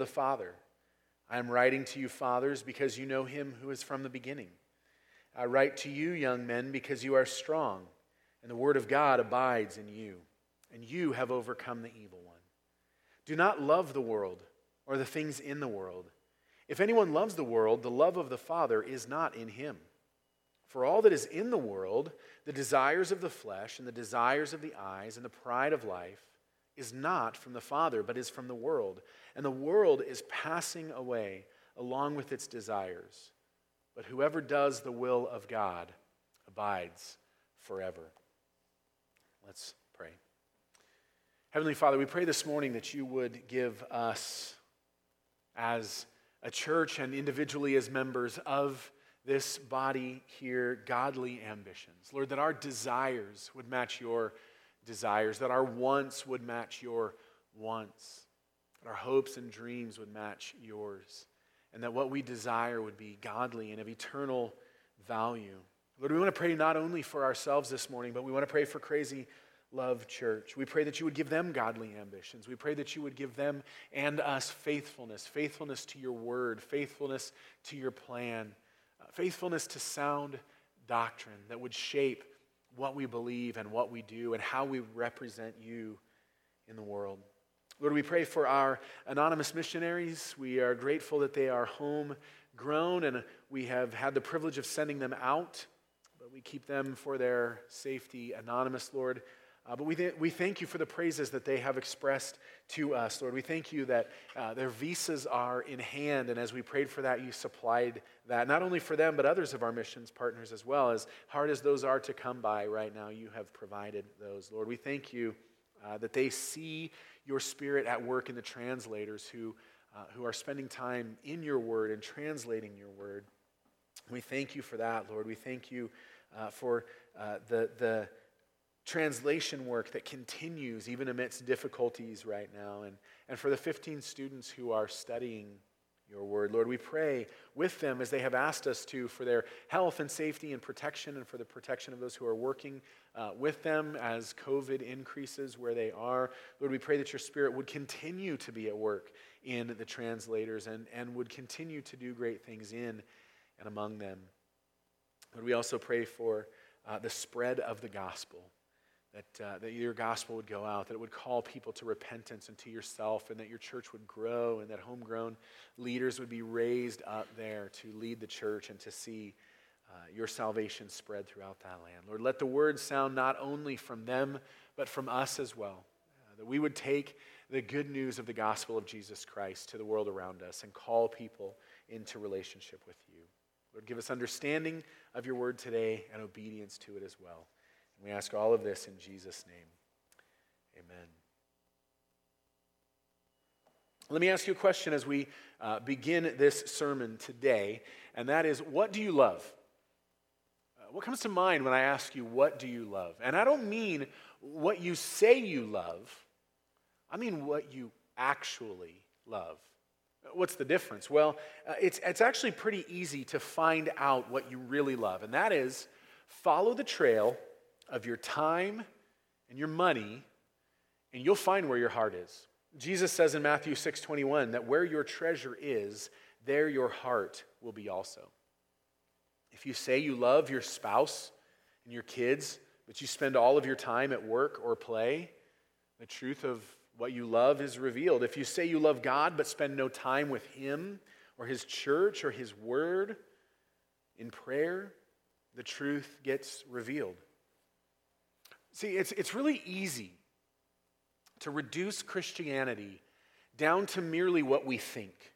the Father. I am writing to you, fathers, because you know him who is from the beginning. I write to you, young men, because you are strong, and the word of God abides in you, and you have overcome the evil one. Do not love the world or the things in the world. If anyone loves the world, the love of the Father is not in him. For all that is in the world, the desires of the flesh, and the desires of the eyes, and the pride of life, is not from the Father, but is from the world. And the world is passing away along with its desires. But whoever does the will of God abides forever. Let's pray. Heavenly Father, we pray this morning that you would give us, as a church and individually as members of this body here, godly ambitions. Lord, that our desires would match your desires, that our wants would match your wants, that our hopes and dreams would match yours, and that what we desire would be godly and of eternal value. Lord, we want to pray not only for ourselves this morning, but we want to pray for Crazy Love Church. We pray that you would give them godly ambitions. We pray that you would give them and us faithfulness, faithfulness to your word, faithfulness to your plan, uh, faithfulness to sound doctrine that would shape what we believe and what we do and how we represent you in the world. Lord, we pray for our anonymous missionaries. We are grateful that they are homegrown and we have had the privilege of sending them out, but we keep them for their safety anonymous, Lord. Uh, but we, th- we thank you for the praises that they have expressed to us, Lord. We thank you that uh, their visas are in hand, and as we prayed for that, you supplied that, not only for them, but others of our missions partners as well. As hard as those are to come by right now, you have provided those, Lord. We thank you uh, that they see your spirit at work in the translators who, uh, who are spending time in your word and translating your word. We thank you for that, Lord. We thank you uh, for uh, the, the translation work that continues even amidst difficulties right now, and, and for the 15 students who are studying your word. Lord, we pray with them as they have asked us to for their health and safety and protection, and for the protection of those who are working uh, with them as COVID increases where they are. Lord, we pray that your spirit would continue to be at work in the translators and, and would continue to do great things in and among them. Lord, we also pray for uh, the spread of the gospel that, uh, that your gospel would go out, that it would call people to repentance and to yourself, and that your church would grow, and that homegrown leaders would be raised up there to lead the church and to see uh, your salvation spread throughout that land. Lord, let the word sound not only from them, but from us as well, uh, that we would take the good news of the gospel of Jesus Christ to the world around us and call people into relationship with you. Lord, give us understanding of your word today and obedience to it as well. And We ask all of this in Jesus' name. Amen. Let me ask you a question as we uh, begin this sermon today, and that is what do you love? What comes to mind when I ask you, what do you love? And I don't mean what you say you love, I mean what you actually love. What's the difference? Well, uh, it's, it's actually pretty easy to find out what you really love, and that is follow the trail of your time and your money, and you'll find where your heart is. Jesus says in Matthew 6:21 that where your treasure is, there your heart will be also. If you say you love your spouse and your kids, but you spend all of your time at work or play, the truth of what you love is revealed. If you say you love God but spend no time with Him or His church or His word in prayer, the truth gets revealed. See, it's, it's really easy to reduce Christianity down to merely what we think.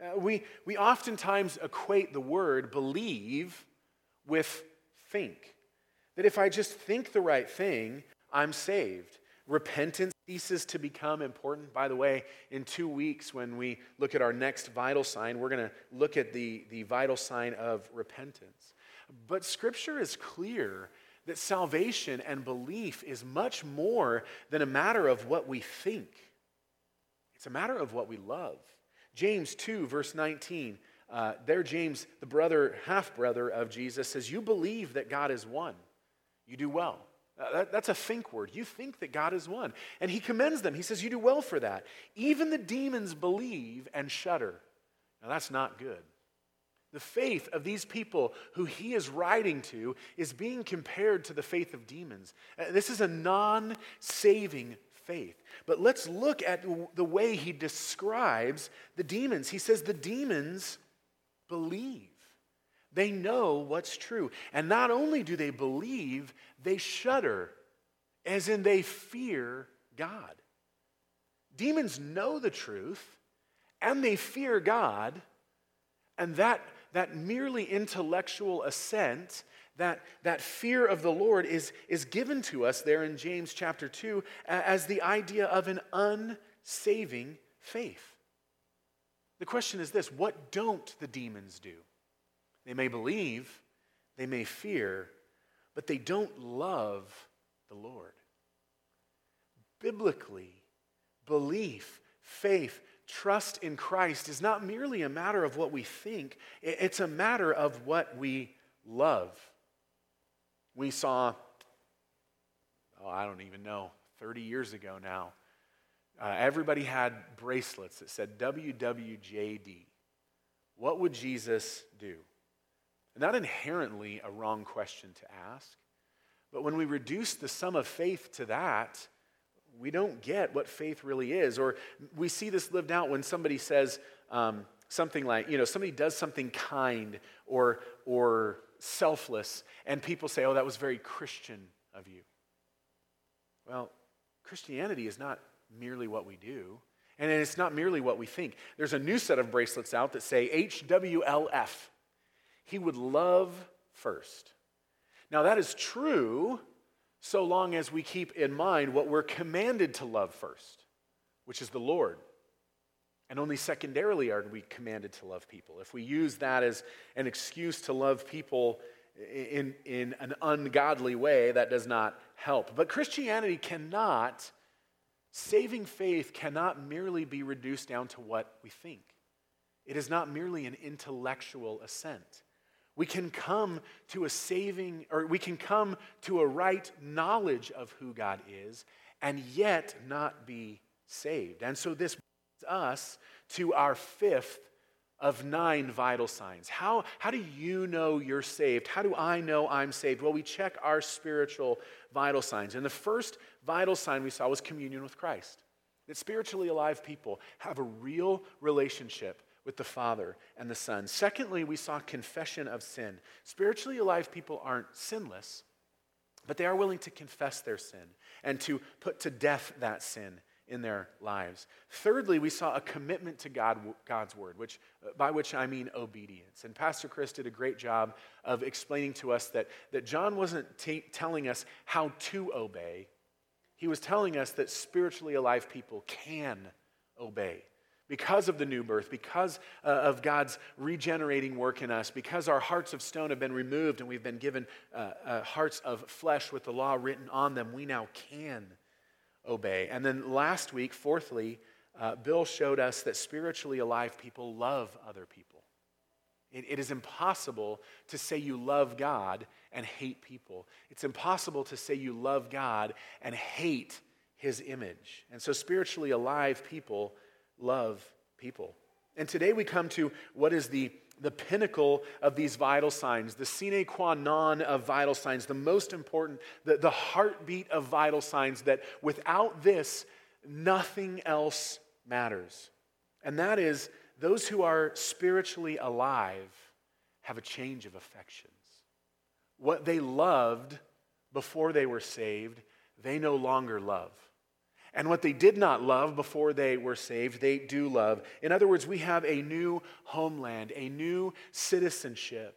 Uh, we, we oftentimes equate the word believe with think. That if I just think the right thing, I'm saved. Repentance ceases to become important. By the way, in two weeks, when we look at our next vital sign, we're going to look at the, the vital sign of repentance. But Scripture is clear that salvation and belief is much more than a matter of what we think, it's a matter of what we love. James 2, verse 19. Uh, there, James, the brother, half brother of Jesus, says, You believe that God is one. You do well. Uh, that, that's a think word. You think that God is one. And he commends them. He says, You do well for that. Even the demons believe and shudder. Now, that's not good. The faith of these people who he is writing to is being compared to the faith of demons. Uh, this is a non saving faith. But let's look at the way he describes the demons. He says the demons believe. They know what's true. And not only do they believe, they shudder, as in they fear God. Demons know the truth and they fear God, and that, that merely intellectual assent, that, that fear of the Lord is, is given to us there in James chapter 2 as the idea of an unsaving faith. The question is this what don't the demons do? They may believe, they may fear, but they don't love the Lord. Biblically, belief, faith, trust in Christ is not merely a matter of what we think, it's a matter of what we love. We saw, oh, I don't even know, 30 years ago now, uh, everybody had bracelets that said WWJD. What would Jesus do? Not inherently a wrong question to ask, but when we reduce the sum of faith to that, we don't get what faith really is. Or we see this lived out when somebody says um, something like, you know, somebody does something kind or, or selfless, and people say, oh, that was very Christian of you. Well, Christianity is not merely what we do, and it's not merely what we think. There's a new set of bracelets out that say HWLF he would love first. Now, that is true so long as we keep in mind what we're commanded to love first, which is the Lord. And only secondarily are we commanded to love people. If we use that as an excuse to love people in, in an ungodly way, that does not help. But Christianity cannot, saving faith cannot merely be reduced down to what we think. It is not merely an intellectual assent. We can come to a saving, or we can come to a right knowledge of who God is and yet not be saved. And so this us to our fifth of nine vital signs. How, how do you know you're saved? How do I know I'm saved? Well, we check our spiritual vital signs. And the first vital sign we saw was communion with Christ. That spiritually alive people have a real relationship with the Father and the Son. Secondly, we saw confession of sin. Spiritually alive people aren't sinless, but they are willing to confess their sin and to put to death that sin in their lives. Thirdly, we saw a commitment to God, God's word, which, by which I mean obedience. And Pastor Chris did a great job of explaining to us that, that John wasn't t- telling us how to obey, he was telling us that spiritually alive people can obey because of the new birth, because uh, of God's regenerating work in us, because our hearts of stone have been removed and we've been given uh, uh, hearts of flesh with the law written on them, we now can obey. And then last week, fourthly, uh, Bill showed us that spiritually alive people love other people. It, it is impossible to say you love God and hate people. It's impossible to say you love God and hate his image. And so, spiritually alive people love people. And today we come to what is the, the pinnacle of these vital signs, the sine qua non of vital signs, the most important, the, the heartbeat of vital signs, that without this, nothing else matters. And that is those who are spiritually alive have a change of affections. What they loved before they were saved, they no longer love. And what they did not love before they were saved, they do love. In other words, we have a new homeland, a new citizenship.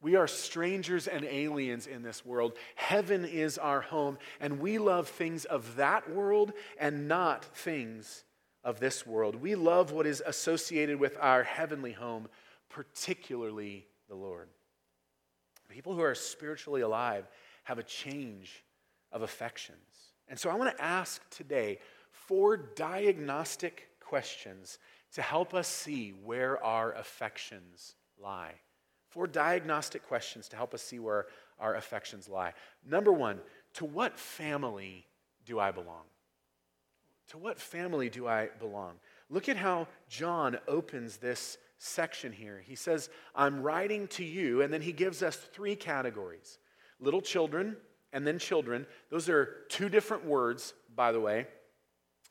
We are strangers and aliens in this world. Heaven is our home, and we love things of that world and not things of this world. We love what is associated with our heavenly home, particularly the Lord. People who are spiritually alive have a change of affections. And so I want to ask today four diagnostic questions to help us see where our affections lie. Four diagnostic questions to help us see where our affections lie. Number one, to what family do I belong? To what family do I belong? Look at how John opens this section here. He says, I'm writing to you, and then he gives us three categories little children, and then children. Those are two different words, by the way.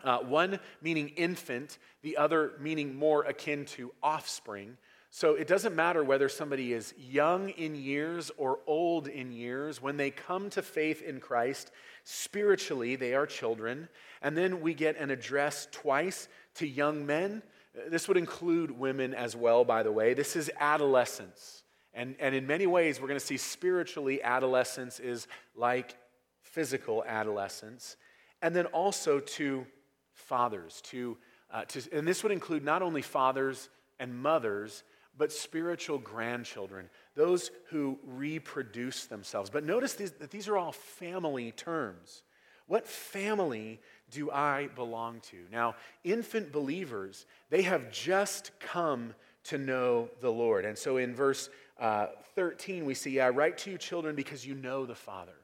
Uh, one meaning infant, the other meaning more akin to offspring. So it doesn't matter whether somebody is young in years or old in years. When they come to faith in Christ, spiritually, they are children. And then we get an address twice to young men. This would include women as well, by the way. This is adolescence. And, and in many ways, we're going to see spiritually, adolescence is like physical adolescence. And then also to fathers, to, uh, to, and this would include not only fathers and mothers, but spiritual grandchildren, those who reproduce themselves. But notice these, that these are all family terms. What family do I belong to? Now, infant believers, they have just come to know the Lord. And so in verse uh, 13, we see, I write to you, children, because you know the Father.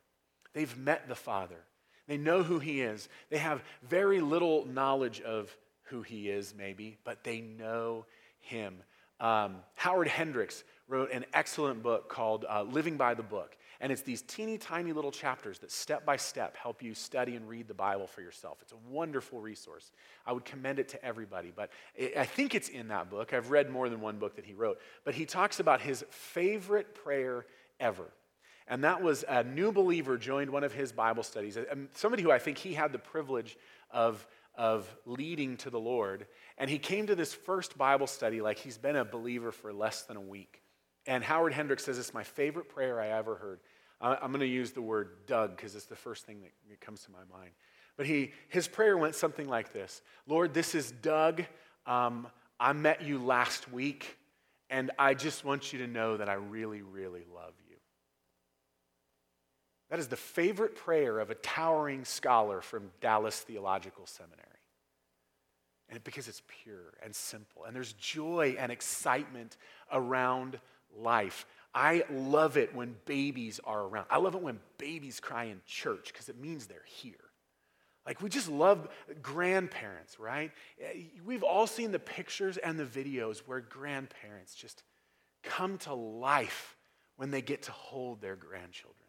They've met the Father. They know who He is. They have very little knowledge of who He is, maybe, but they know Him. Um, Howard Hendricks wrote an excellent book called uh, Living by the Book. And it's these teeny tiny little chapters that step by step help you study and read the Bible for yourself. It's a wonderful resource. I would commend it to everybody. But I think it's in that book. I've read more than one book that he wrote. But he talks about his favorite prayer ever. And that was a new believer joined one of his Bible studies. Somebody who I think he had the privilege of, of leading to the Lord. And he came to this first Bible study like he's been a believer for less than a week. And Howard Hendricks says it's my favorite prayer I ever heard. I'm going to use the word Doug because it's the first thing that comes to my mind. But he, his prayer went something like this Lord, this is Doug. Um, I met you last week, and I just want you to know that I really, really love you. That is the favorite prayer of a towering scholar from Dallas Theological Seminary. And because it's pure and simple, and there's joy and excitement around life. I love it when babies are around. I love it when babies cry in church because it means they're here. Like, we just love grandparents, right? Eh, we've all seen the pictures and the videos where grandparents just come to life when they get to hold their grandchildren.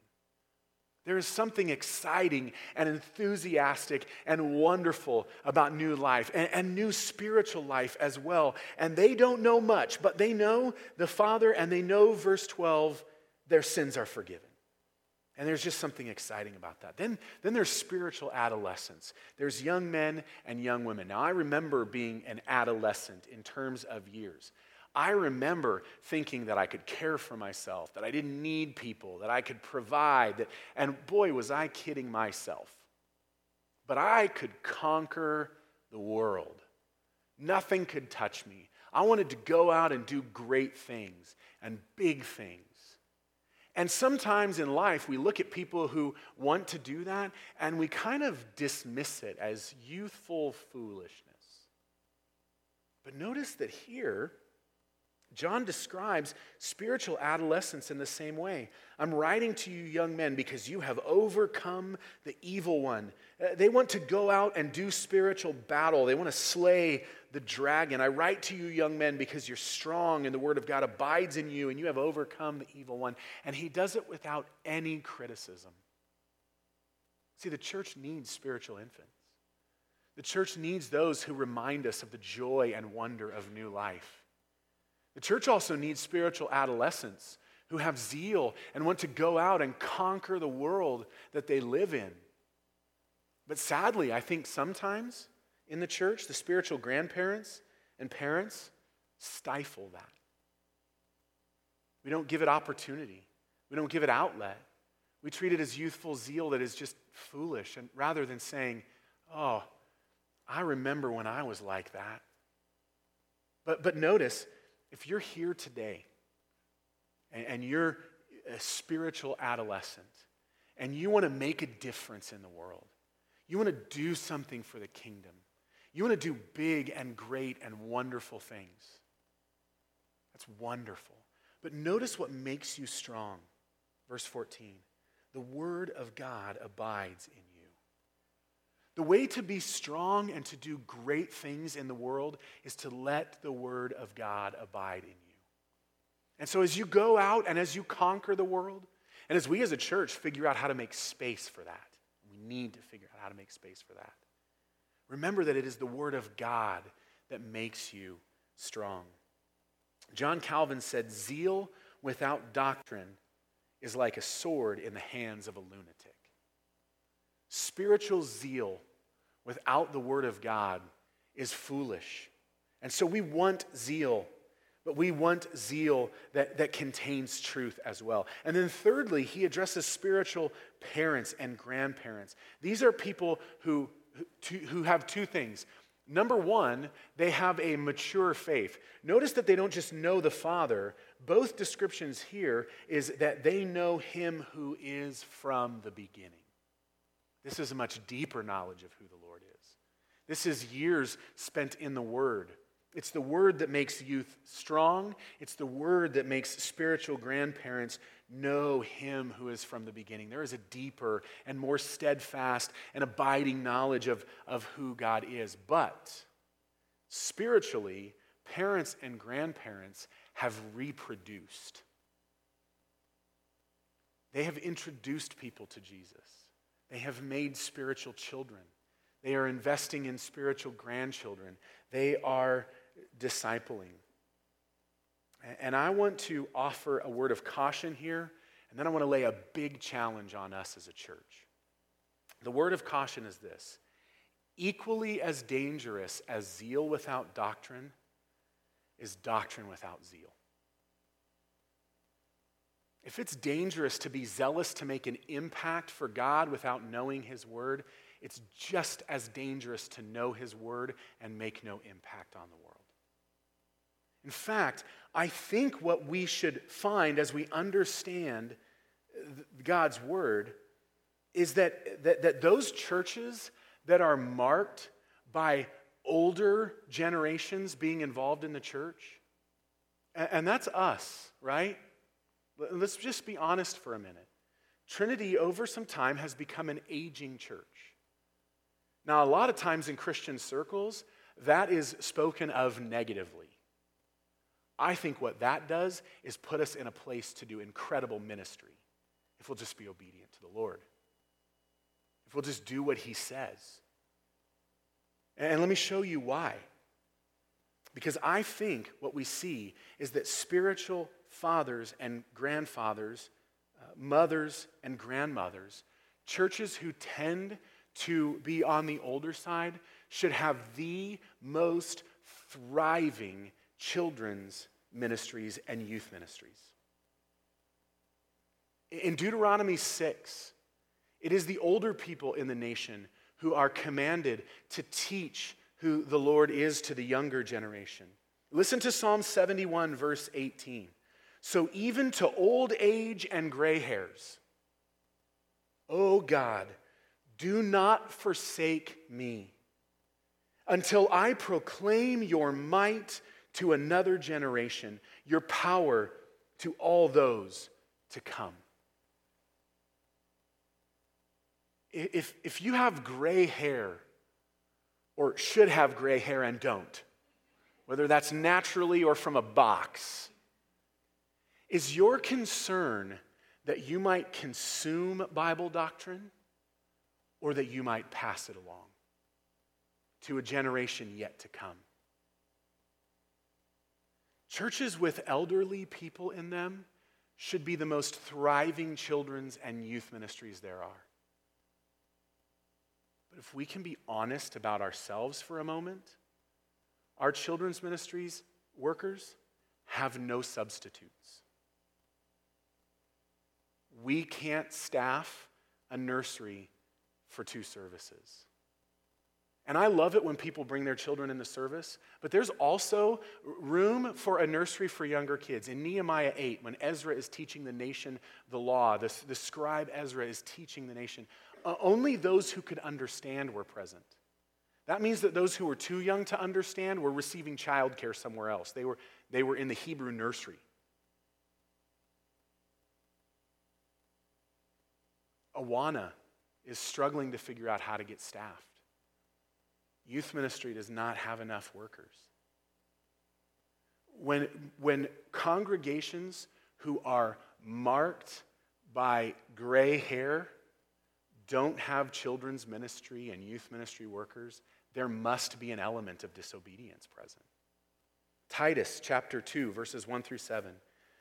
There is something exciting and enthusiastic and wonderful about new life and, and, new spiritual life as well. And they don't know much, but they know the Father and they know, verse 12, their sins are forgiven. And there's just something exciting about that. Then, then there's spiritual adolescence. There's young men and young women. Now, I remember being an adolescent in terms of years. I remember thinking that I could care for myself, that I didn't need people, that I could provide. and boy, was I kidding myself. But I could conquer the world. Nothing could touch me. I wanted to go out and do great things and big things. And sometimes in life, we look at people who want to do that and we kind of dismiss it as youthful foolishness. But notice that here, John describes spiritual adolescence in the same way. I'm writing to you, young men, because you have overcome the evil one. Uh, they want to go out and do spiritual battle, they want to slay the dragon. I write to you, young men, because you're strong and the word of God abides in you and you have overcome the evil one. And he does it without any criticism. See, the church needs spiritual infants. The church needs those who remind us of the joy and wonder of new life. The church also needs spiritual adolescents who have zeal and want to go out and conquer the world that they live in. But sadly, I think sometimes in the church, the spiritual grandparents and parents stifle that. We don't give it opportunity, we don't give it outlet. We treat it as youthful zeal that is just foolish, and rather than saying, Oh, I remember when I was like that. But, but notice, if you're here today and, and you're a spiritual adolescent and you want to make a difference in the world, you want to do something for the kingdom, you want to do big and great and wonderful things. That's wonderful. But notice what makes you strong. Verse 14. the Word of God abides in you. The way to be strong and to do great things in the world is to let the Word of God abide in you. And so, as you go out and as you conquer the world, and as we as a church figure out how to make space for that, we need to figure out how to make space for that. Remember that it is the Word of God that makes you strong. John Calvin said, Zeal without doctrine is like a sword in the hands of a lunatic. Spiritual zeal without the Word of God is foolish. And so we want zeal, but we want zeal that, that contains truth as well. And then, thirdly, he addresses spiritual parents and grandparents. These are people who, who, who have two things Number one, they have a mature faith. Notice that they don't just know the Father. Both descriptions here is that they know Him who is from the beginning. This is a much deeper knowledge of who the Lord is. This is years spent in the Word. It's the Word that makes youth strong, it's the Word that makes spiritual grandparents know him who is from the beginning. There is a deeper and more steadfast and abiding knowledge of, of who God is. But spiritually, parents and grandparents have reproduced. They have introduced people to Jesus. They have made spiritual children. They are investing in spiritual grandchildren. They are discipling. And I want to offer a word of caution here, and then I want to lay a big challenge on us as a church. The word of caution is this equally as dangerous as zeal without doctrine is doctrine without zeal. If it's dangerous to be zealous to make an impact for God without knowing His Word, it's just as dangerous to know His Word and make no impact on the world. In fact, I think what we should find as we understand God's word is that, that, that those churches that are marked by older generations being involved in the church, and, and that's us, right? Let's just be honest for a minute. Trinity, over some time, has become an aging church. Now, a lot of times in Christian circles, that is spoken of negatively. I think what that does is put us in a place to do incredible ministry if we'll just be obedient to the Lord, if we'll just do what He says. And let me show you why. Because I think what we see is that spiritual fathers and grandfathers, uh, mothers and grandmothers, churches who tend to be on the older side, should have the most thriving children's ministries and youth ministries. In Deuteronomy 6, it is the older people in the nation who are commanded to teach who the Lord is to the younger generation. Listen to Psalm 71, verse 18. So even to old age and gray hairs, O God, do not forsake me until I proclaim your might to another generation, your power to all those to come. If, if you have gray hair, or should have gray hair and don't, whether that's naturally or from a box, is your concern that you might consume Bible doctrine or that you might pass it along to a generation yet to come? Churches with elderly people in them should be the most thriving children's and youth ministries there are. But if we can be honest about ourselves for a moment, our children's ministries workers have no substitutes. We can't staff a nursery for two services. And I love it when people bring their children in the service, but there's also room for a nursery for younger kids. In Nehemiah 8, when Ezra is teaching the nation the law, the, the scribe Ezra is teaching the nation, uh, only those who could understand were present. That means that those who were too young to understand were receiving childcare somewhere else. They were, they were in the Hebrew nursery. Awana is struggling to figure out how to get staffed. Youth ministry does not have enough workers. When, when congregations who are marked by gray hair don't have children's ministry and youth ministry workers, there must be an element of disobedience present. Titus chapter 2, verses 1 through 7.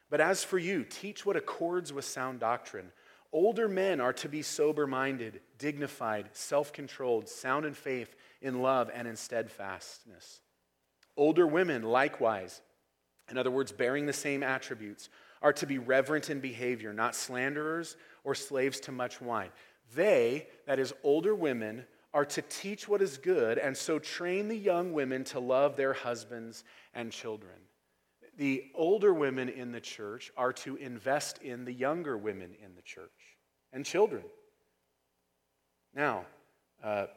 But as for you, teach what accords with sound doctrine. Older men are to be sober minded, dignified, self controlled, sound in faith, in love, and in steadfastness. Older women, likewise, in other words, bearing the same attributes, are to be reverent in behavior, not slanderers or slaves to much wine. They, that is, older women, are to teach what is good and so train the young women to love their husbands and children. The older women in the church are to invest in the younger women in the church and children. Now, uh,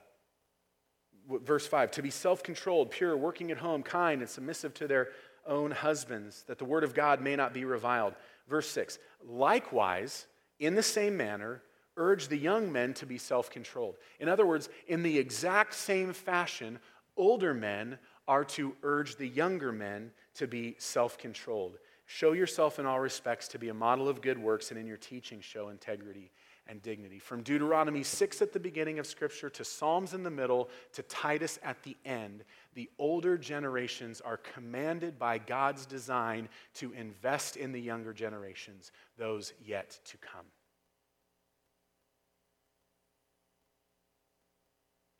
verse 5 to be self controlled, pure, working at home, kind, and submissive to their own husbands, that the word of God may not be reviled. Verse 6 likewise, in the same manner, urge the young men to be self controlled. In other words, in the exact same fashion, older men are to urge the younger men to be self controlled. Show yourself in all respects to be a model of good works, and in your teaching, show integrity and dignity. From Deuteronomy 6 at the beginning of Scripture to Psalms in the middle to Titus at the end, the older generations are commanded by God's design to invest in the younger generations, those yet to come.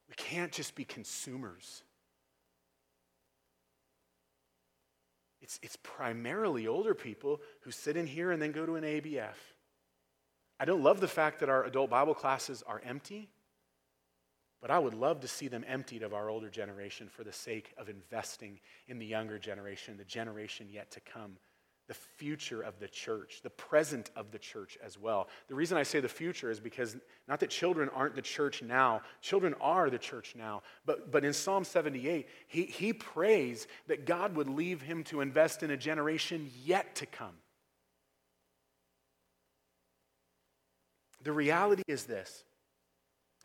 We can't just be consumers. It's, it's primarily older people who sit in here and then go to an ABF. I don't love the fact that our adult Bible classes are empty, but I would love to see them emptied of our older generation for the sake of investing in the younger generation, the generation yet to come, the future of the church, the present of the church as well. The reason I say the future is because not that children aren't the church now, children are the church now. But, but in Psalm 78, he, he prays that God would leave him to invest in a generation yet to come. The reality is this.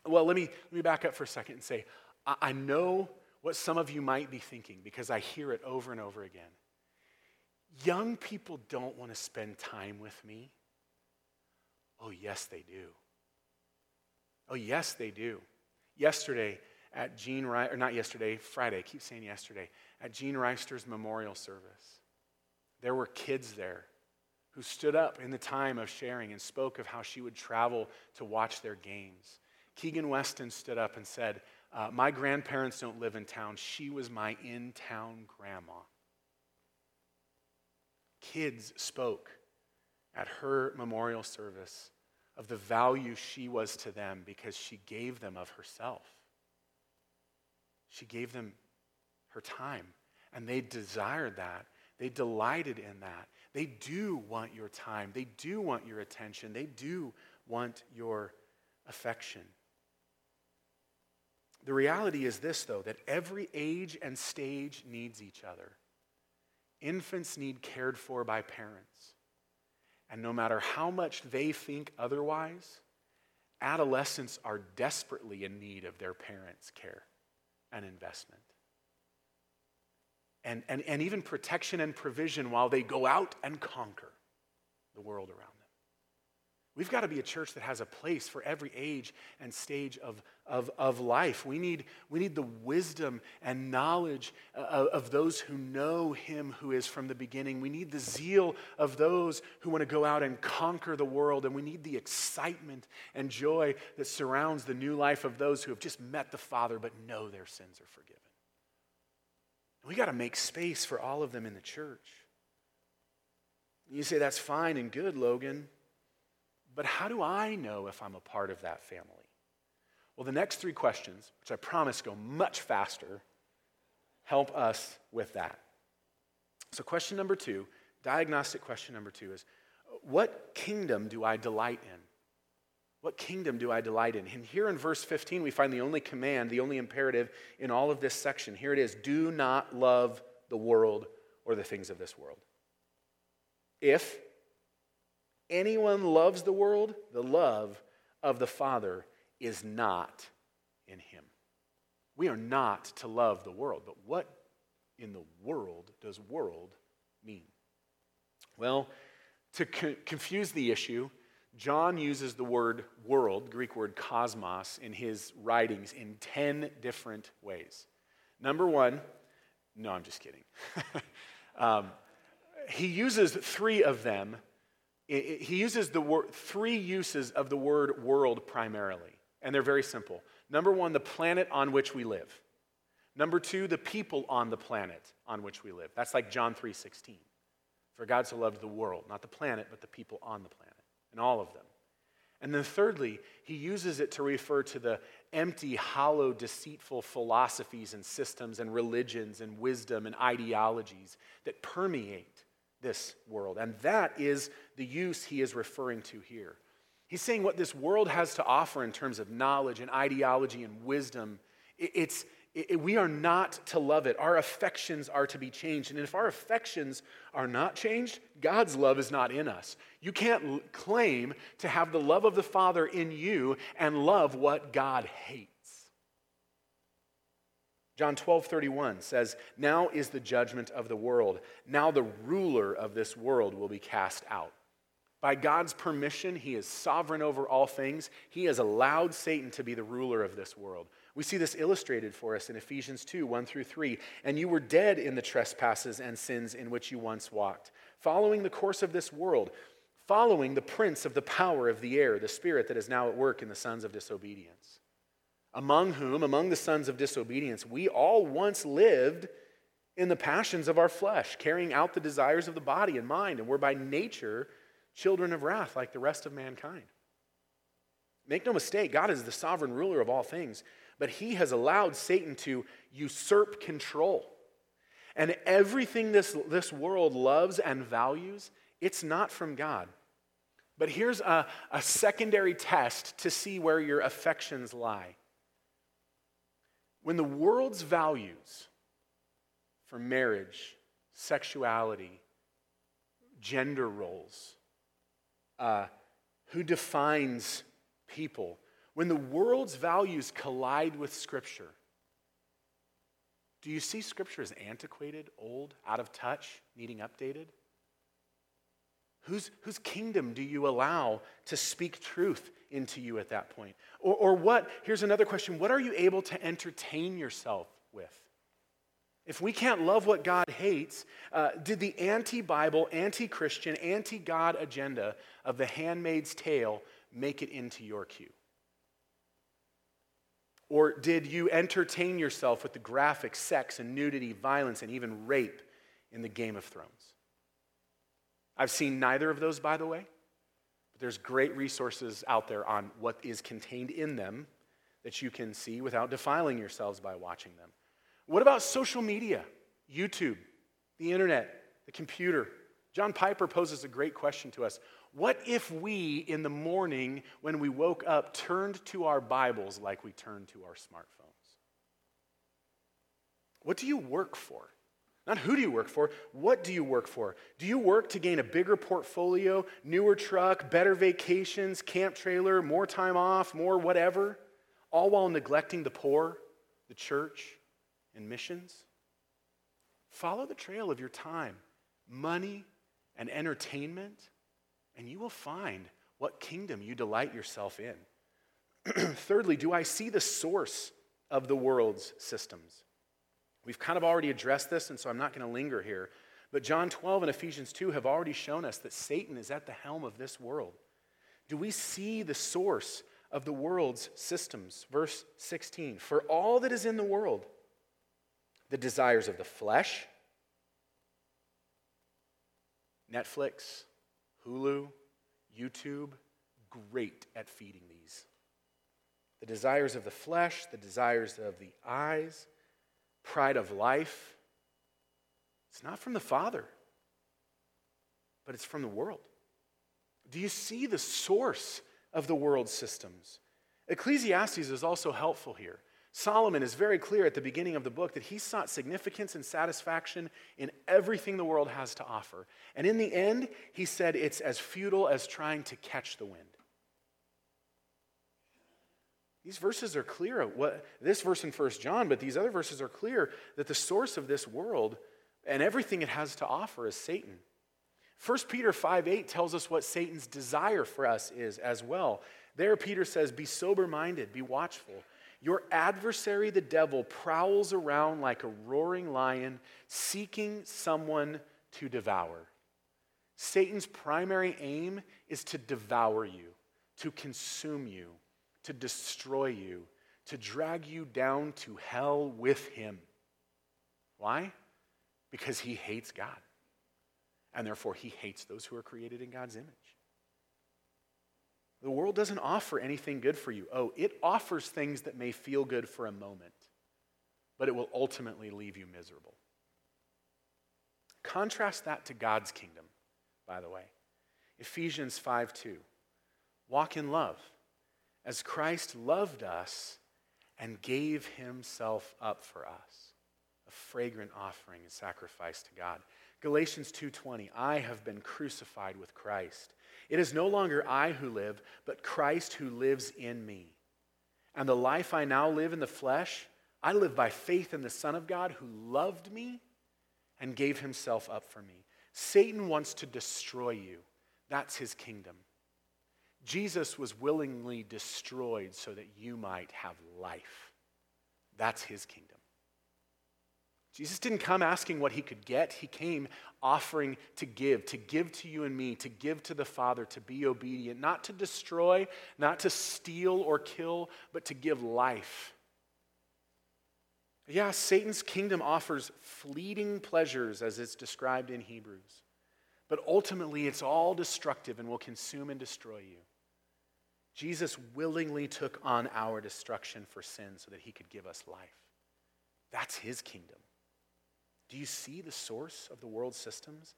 Well, let me, let me back up for a second and say, I, I know what some of you might be thinking because I hear it over and over again. Young people don't want to spend time with me. Oh, yes, they do. Oh, yes, they do. Yesterday at Gene or not yesterday, Friday, I keep saying yesterday, at Gene Reister's memorial service, there were kids there who stood up in the time of sharing and spoke of how she would travel to watch their games. Keegan Weston stood up and said, uh, My grandparents don't live in town. She was my in town grandma. Kids spoke at her memorial service of the value she was to them because she gave them of herself. She gave them her time, and they desired that. They delighted in that. They do want your time. They do want your attention. They do want your affection. The reality is this, though, that every age and stage needs each other. Infants need cared for by parents. And no matter how much they think otherwise, adolescents are desperately in need of their parents' care and investment and, and, and even protection and provision while they go out and conquer the world around them. We've got to be a church that has a place for every age and stage of, of, of life. We need, we need the wisdom and knowledge of, of those who know Him who is from the beginning. We need the zeal of those who want to go out and conquer the world. And we need the excitement and joy that surrounds the new life of those who have just met the Father but know their sins are forgiven. We got to make space for all of them in the church. You say, that's fine and good, Logan, but how do I know if I'm a part of that family? Well, the next three questions, which I promise go much faster, help us with that. So, question number two, diagnostic question number two is what kingdom do I delight in? What kingdom do I delight in? And here in verse 15, we find the only command, the only imperative in all of this section. Here it is do not love the world or the things of this world. If anyone loves the world, the love of the Father is not in him. We are not to love the world, but what in the world does world mean? Well, to co- confuse the issue, John uses the word world, Greek word cosmos, in his writings in 10 different ways. Number one, no, I'm just kidding. um, he uses three of them. He uses the word, three uses of the word world primarily, and they're very simple. Number one, the planet on which we live. Number two, the people on the planet on which we live. That's like John 3:16. For God so loved the world, not the planet, but the people on the planet, and all of them. And then thirdly, he uses it to refer to the empty, hollow, deceitful philosophies and systems and religions and wisdom and ideologies that permeate this world. And that is the use he is referring to here. He's saying what this world has to offer in terms of knowledge and ideology and wisdom, it's, it, we are not to love it. Our affections are to be changed. And if our affections are not changed, God's love is not in us. You can't claim to have the love of the Father in you and love what God hates. John 12, 31 says, Now is the judgment of the world. Now the ruler of this world will be cast out. By God's permission, he is sovereign over all things. He has allowed Satan to be the ruler of this world. We see this illustrated for us in Ephesians 2 1 through 3. And you were dead in the trespasses and sins in which you once walked, following the course of this world, following the prince of the power of the air, the spirit that is now at work in the sons of disobedience. Among whom, among the sons of disobedience, we all once lived in the passions of our flesh, carrying out the desires of the body and mind, and were by nature children of wrath like the rest of mankind. Make no mistake, God is the sovereign ruler of all things but he has allowed Satan to usurp control. And everything this, this world loves and values, it's not from God. But here's a, a secondary test to see where your affections lie. When the world's values for marriage, sexuality, gender roles, uh, who defines people, when the world's values collide with Scripture, do you see Scripture as antiquated, old, out of touch, needing updated? Whose, whose kingdom do you allow to speak truth into you at that point? Or, or what, here's another question what are you able to entertain yourself with? If we can't love what God hates, uh, did the anti Bible, anti Christian, anti God agenda of the handmaid's tale make it into your queue? Or did you entertain yourself with the graphic sex and nudity, violence, and even rape in the Game of Thrones? I've seen neither of those, by the way. But there's great resources out there on what is contained in them that you can see without defiling yourselves by watching them. What about social media, YouTube, the internet, the computer? John Piper poses a great question to us. What if we, in the morning when we woke up, turned to our Bibles like we turn to our smartphones? What do you work for? Not who do you work for, what do you work for? Do you work to gain a bigger portfolio, newer truck, better vacations, camp trailer, more time off, more whatever, all while neglecting the poor, the church, and missions? Follow the trail of your time, money, and entertainment and you will find what kingdom you delight yourself in. Thirdly, do I see the source of the world's systems? We've kind of already addressed this, and so I'm not going to linger here. But John 12 and Ephesians 2 have already shown us that Satan is at the helm of this world. Do we see the source of the world's systems? Verse 16 For all that is in the world, the desires of the flesh, Netflix, Hulu, YouTube, great at feeding these. The desires of the flesh, the desires of the eyes, pride of life. It's not from the Father, but it's from the world. Do you see the source of the world's systems? Ecclesiastes is also helpful here. Solomon is very clear at the beginning of the book that he sought significance and satisfaction in everything the world has to offer. And in the end, he said it's as futile as trying to catch the wind. These verses are clear. What, this verse in 1 John, but these other verses are clear that the source of this world and everything it has to offer is Satan. 1 Peter 5 8 tells us what Satan's desire for us is as well. There, Peter says, Be sober minded, be watchful. Your adversary, the devil, prowls around like a roaring lion, seeking someone to devour. Satan's primary aim is to devour you, to consume you, to destroy you, to drag you down to hell with him. Why? Because he hates God. And therefore, he hates those who are created in God's image. The world doesn't offer anything good for you. Oh, it offers things that may feel good for a moment, but it will ultimately leave you miserable. Contrast that to God's kingdom, by the way. Ephesians 5 2. Walk in love, as Christ loved us and gave himself up for us, fragrant offering and sacrifice to God. Galatians 2:20 I have been crucified with Christ. It is no longer I who live, but Christ who lives in me. And the life I now live in the flesh, I live by faith in the Son of God who loved me and gave himself up for me. Satan wants to destroy you. That's his kingdom. Jesus was willingly destroyed so that you might have life. That's his kingdom. Jesus didn't come asking what he could get. He came offering to give, to give to you and me, to give to the Father, to be obedient, not to destroy, not to steal or kill, but to give life. Yeah, Satan's kingdom offers fleeting pleasures as it's described in Hebrews. But ultimately, it's all destructive and will consume and destroy you. Jesus willingly took on our destruction for sin so that he could give us life. That's his kingdom. Do you see the source of the world's systems?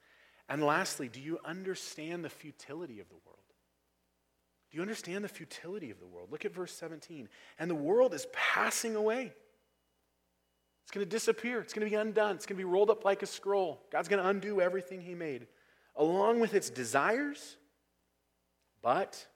And lastly, do you understand the futility of the world? Do you understand the futility of the world? Look at verse 17. And the world is passing away. It's going to disappear. It's going to be undone. It's going to be rolled up like a scroll. God's going to undo everything He made, along with its desires. But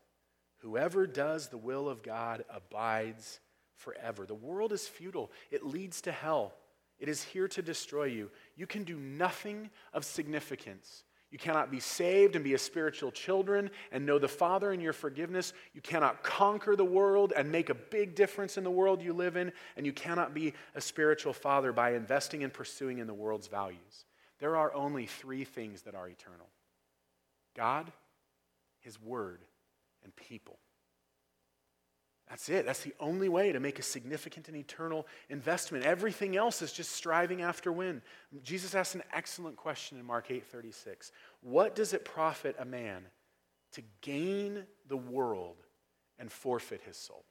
whoever does the will of God abides forever. The world is futile, it leads to hell. It is here to destroy you. You can do nothing of significance. You cannot be saved and be a spiritual children and know the Father in your forgiveness. You cannot conquer the world and make a big difference in the world you live in. And you cannot be a spiritual father by investing and pursuing in the world's values. There are only three things that are eternal God, His Word, and people. That's it. That's the only way to make a significant and eternal investment. Everything else is just striving after win. Jesus asked an excellent question in Mark 8:36. What does it profit a man to gain the world and forfeit his soul?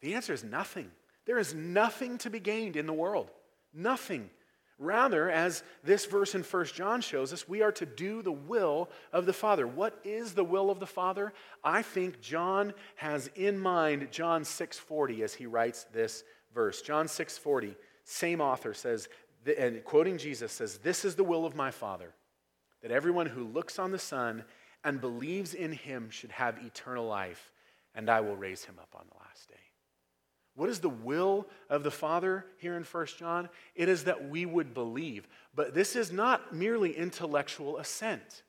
The answer is nothing. There is nothing to be gained in the world. Nothing. Rather, as this verse in 1 John shows us, we are to do the will of the Father. What is the will of the Father? I think John has in mind John 6:40 as he writes this verse. John 6:40, same author says, and quoting Jesus says, "This is the will of my Father, that everyone who looks on the Son and believes in him should have eternal life, and I will raise him up on the last day." What is the will of the Father here in 1 John? It is that we would believe. But this is not merely intellectual assent.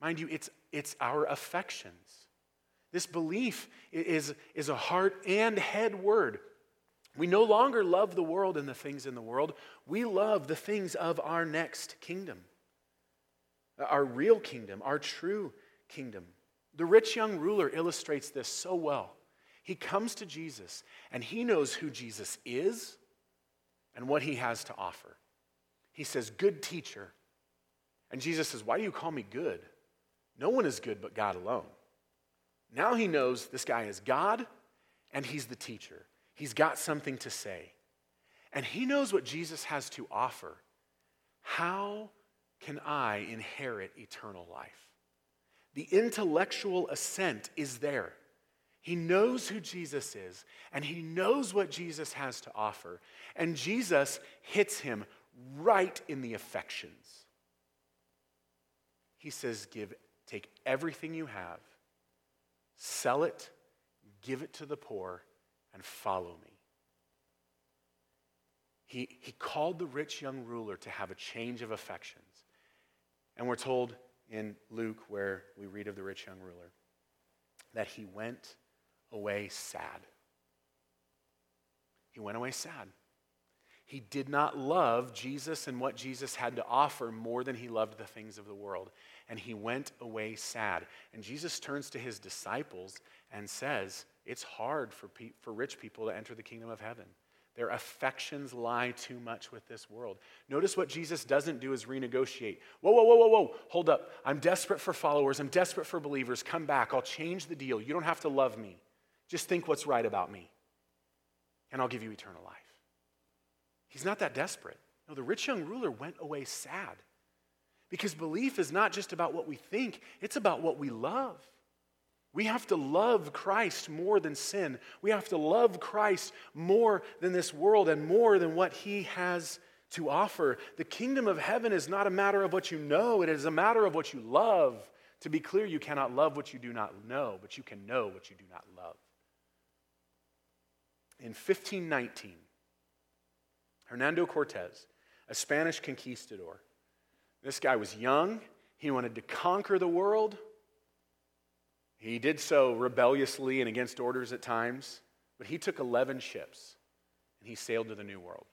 Mind you, it's, it's our affections. This belief is, is a heart and head word. We no longer love the world and the things in the world. We love the things of our next kingdom, our real kingdom, our true kingdom. The rich young ruler illustrates this so well. He comes to Jesus and he knows who Jesus is and what he has to offer. He says, Good teacher. And Jesus says, Why do you call me good? No one is good but God alone. Now he knows this guy is God and he's the teacher. He's got something to say. And he knows what Jesus has to offer. How can I inherit eternal life? The intellectual assent is there. He knows who Jesus is, and he knows what Jesus has to offer. And Jesus hits him right in the affections. He says, Give, take everything you have, sell it, give it to the poor, and follow me. He, he called the rich young ruler to have a change of affections. And we're told in Luke, where we read of the rich young ruler, that he went away sad. He went away sad. He did not love Jesus and what Jesus had to offer more than he loved the things of the world. And he went away sad. And Jesus turns to his disciples and says, It's hard for, pe- for rich people to enter the kingdom of heaven. Their affections lie too much with this world. Notice what Jesus doesn't do is renegotiate. Whoa, whoa, whoa, whoa, whoa. Hold up. I'm desperate for followers. I'm desperate for believers. Come back. I'll change the deal. You don't have to love me. Just think what's right about me, and I'll give you eternal life. He's not that desperate. No, the rich young ruler went away sad because belief is not just about what we think, it's about what we love. We have to love Christ more than sin. We have to love Christ more than this world and more than what he has to offer. The kingdom of heaven is not a matter of what you know, it is a matter of what you love. To be clear, you cannot love what you do not know, but you can know what you do not love. In 1519, Hernando Cortez, a Spanish conquistador, this guy was young, he wanted to conquer the world. He did so rebelliously and against orders at times, but he took 11 ships and he sailed to the New World.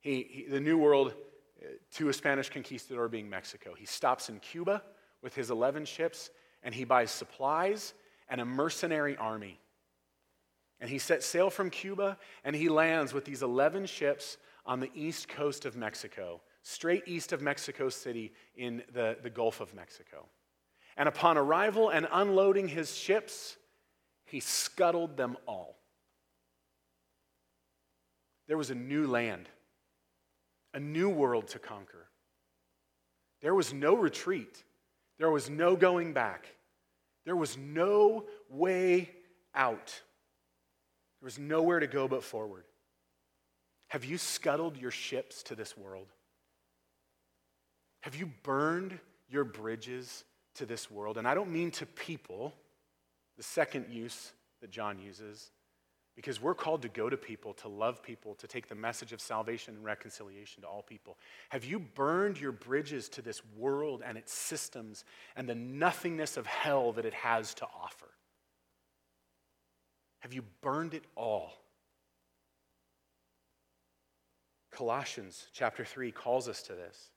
He, he, the New World uh, to a Spanish conquistador being Mexico. He stops in Cuba with his 11 ships and he buys supplies and a mercenary army. And he sets sail from Cuba and he lands with these 11 ships on the east coast of Mexico, straight east of Mexico City in the, the Gulf of Mexico. And upon arrival and unloading his ships, he scuttled them all. There was a new land, a new world to conquer. There was no retreat, there was no going back, there was no way out. There was nowhere to go but forward. Have you scuttled your ships to this world? Have you burned your bridges to this world. And I don't mean to people, the second use that John uses, because we're called to go to people, to love people, to take the message of salvation and reconciliation to all people. Have you burned your bridges to this world and its systems and the nothingness of hell that it has to offer? Have you burned it all? Colossians chapter 3 calls us to this.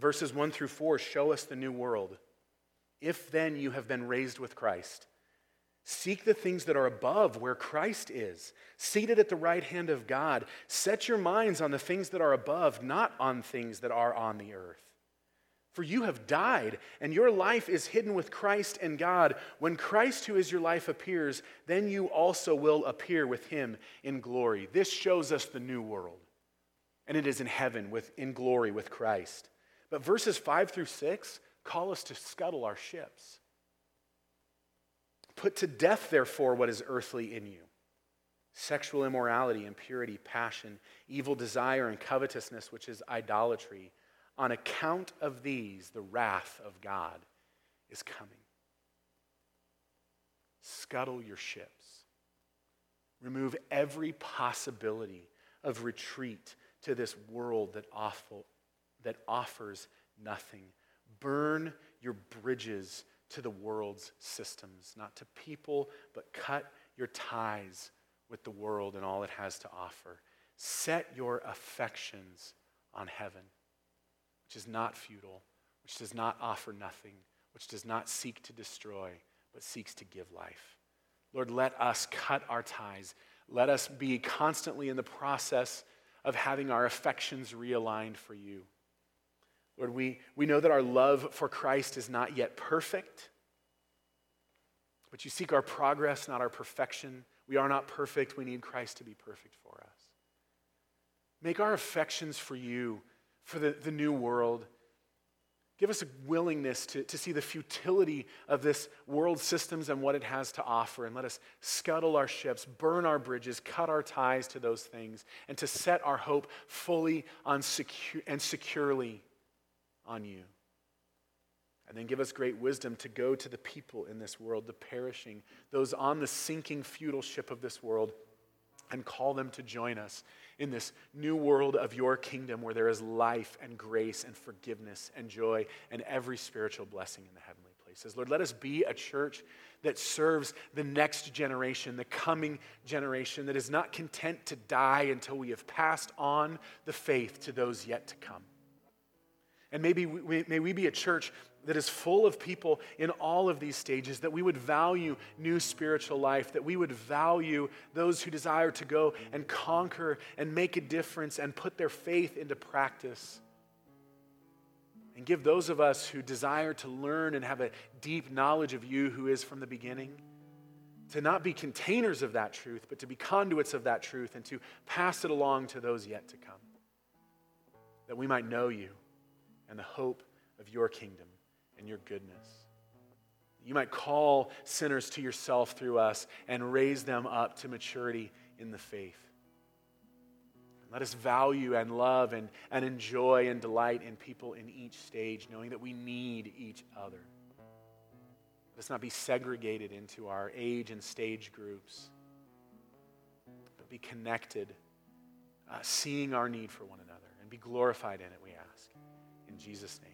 Verses 1 through 4 show us the new world. If then you have been raised with Christ, seek the things that are above where Christ is, seated at the right hand of God. Set your minds on the things that are above, not on things that are on the earth. For you have died, and your life is hidden with Christ in God. When Christ, who is your life, appears, then you also will appear with him in glory. This shows us the new world, and it is in heaven with, in glory with Christ. But verses 5 through 6 call us to scuttle our ships. Put to death, therefore, what is earthly in you sexual immorality, impurity, passion, evil desire, and covetousness, which is idolatry. On account of these, the wrath of God is coming. Scuttle your ships. Remove every possibility of retreat to this world that, awful, that offers nothing burn your bridges to the world's systems, not to people, but cut your ties with the world and all it has to offer. Set your affections on heaven, which is not futile, which does not offer nothing, which does not seek to destroy, but seeks to give life. Lord, let us cut our ties. Let us be constantly in the process of having our affections realigned for you. Lord, we, we know that our love for Christ is not yet perfect, but you seek our progress, not our perfection. We are not perfect. We need Christ to be perfect for us. Make our affections for you, for the, the new world. Give us a willingness to, to see the futility of this world systems and what it has to offer, and let us scuttle our ships, burn our bridges, cut our ties to those things, and to set our hope fully on secu- and securely on you. And then give us great wisdom to go to the people in this world, the perishing, those on the sinking, futile ship of this world, and call them to join us in this new world of your kingdom where there is life and grace and forgiveness and joy and every spiritual blessing in the heavenly places. Lord, let us be a church that serves the next generation, the coming generation, that is not content to die until we have passed on the faith to those yet to come. And maybe we, may we be a church that is full of people in all of these stages, that we would value new spiritual life, that we would value those who desire to go and conquer and make a difference and put their faith into practice. And give those of us who desire to learn and have a deep knowledge of you who is from the beginning to not be containers of that truth, but to be conduits of that truth and to pass it along to those yet to come. That we might know you and the hope of your kingdom and your goodness. You might call sinners to yourself through us and raise them up to maturity in the faith. Let us value and love and, and enjoy and delight in people in each stage, knowing that we need each other. Let's not be segregated into our age and stage groups, but be connected, uh, seeing our need for one another, and be glorified in it, we ask. In Jesus' name.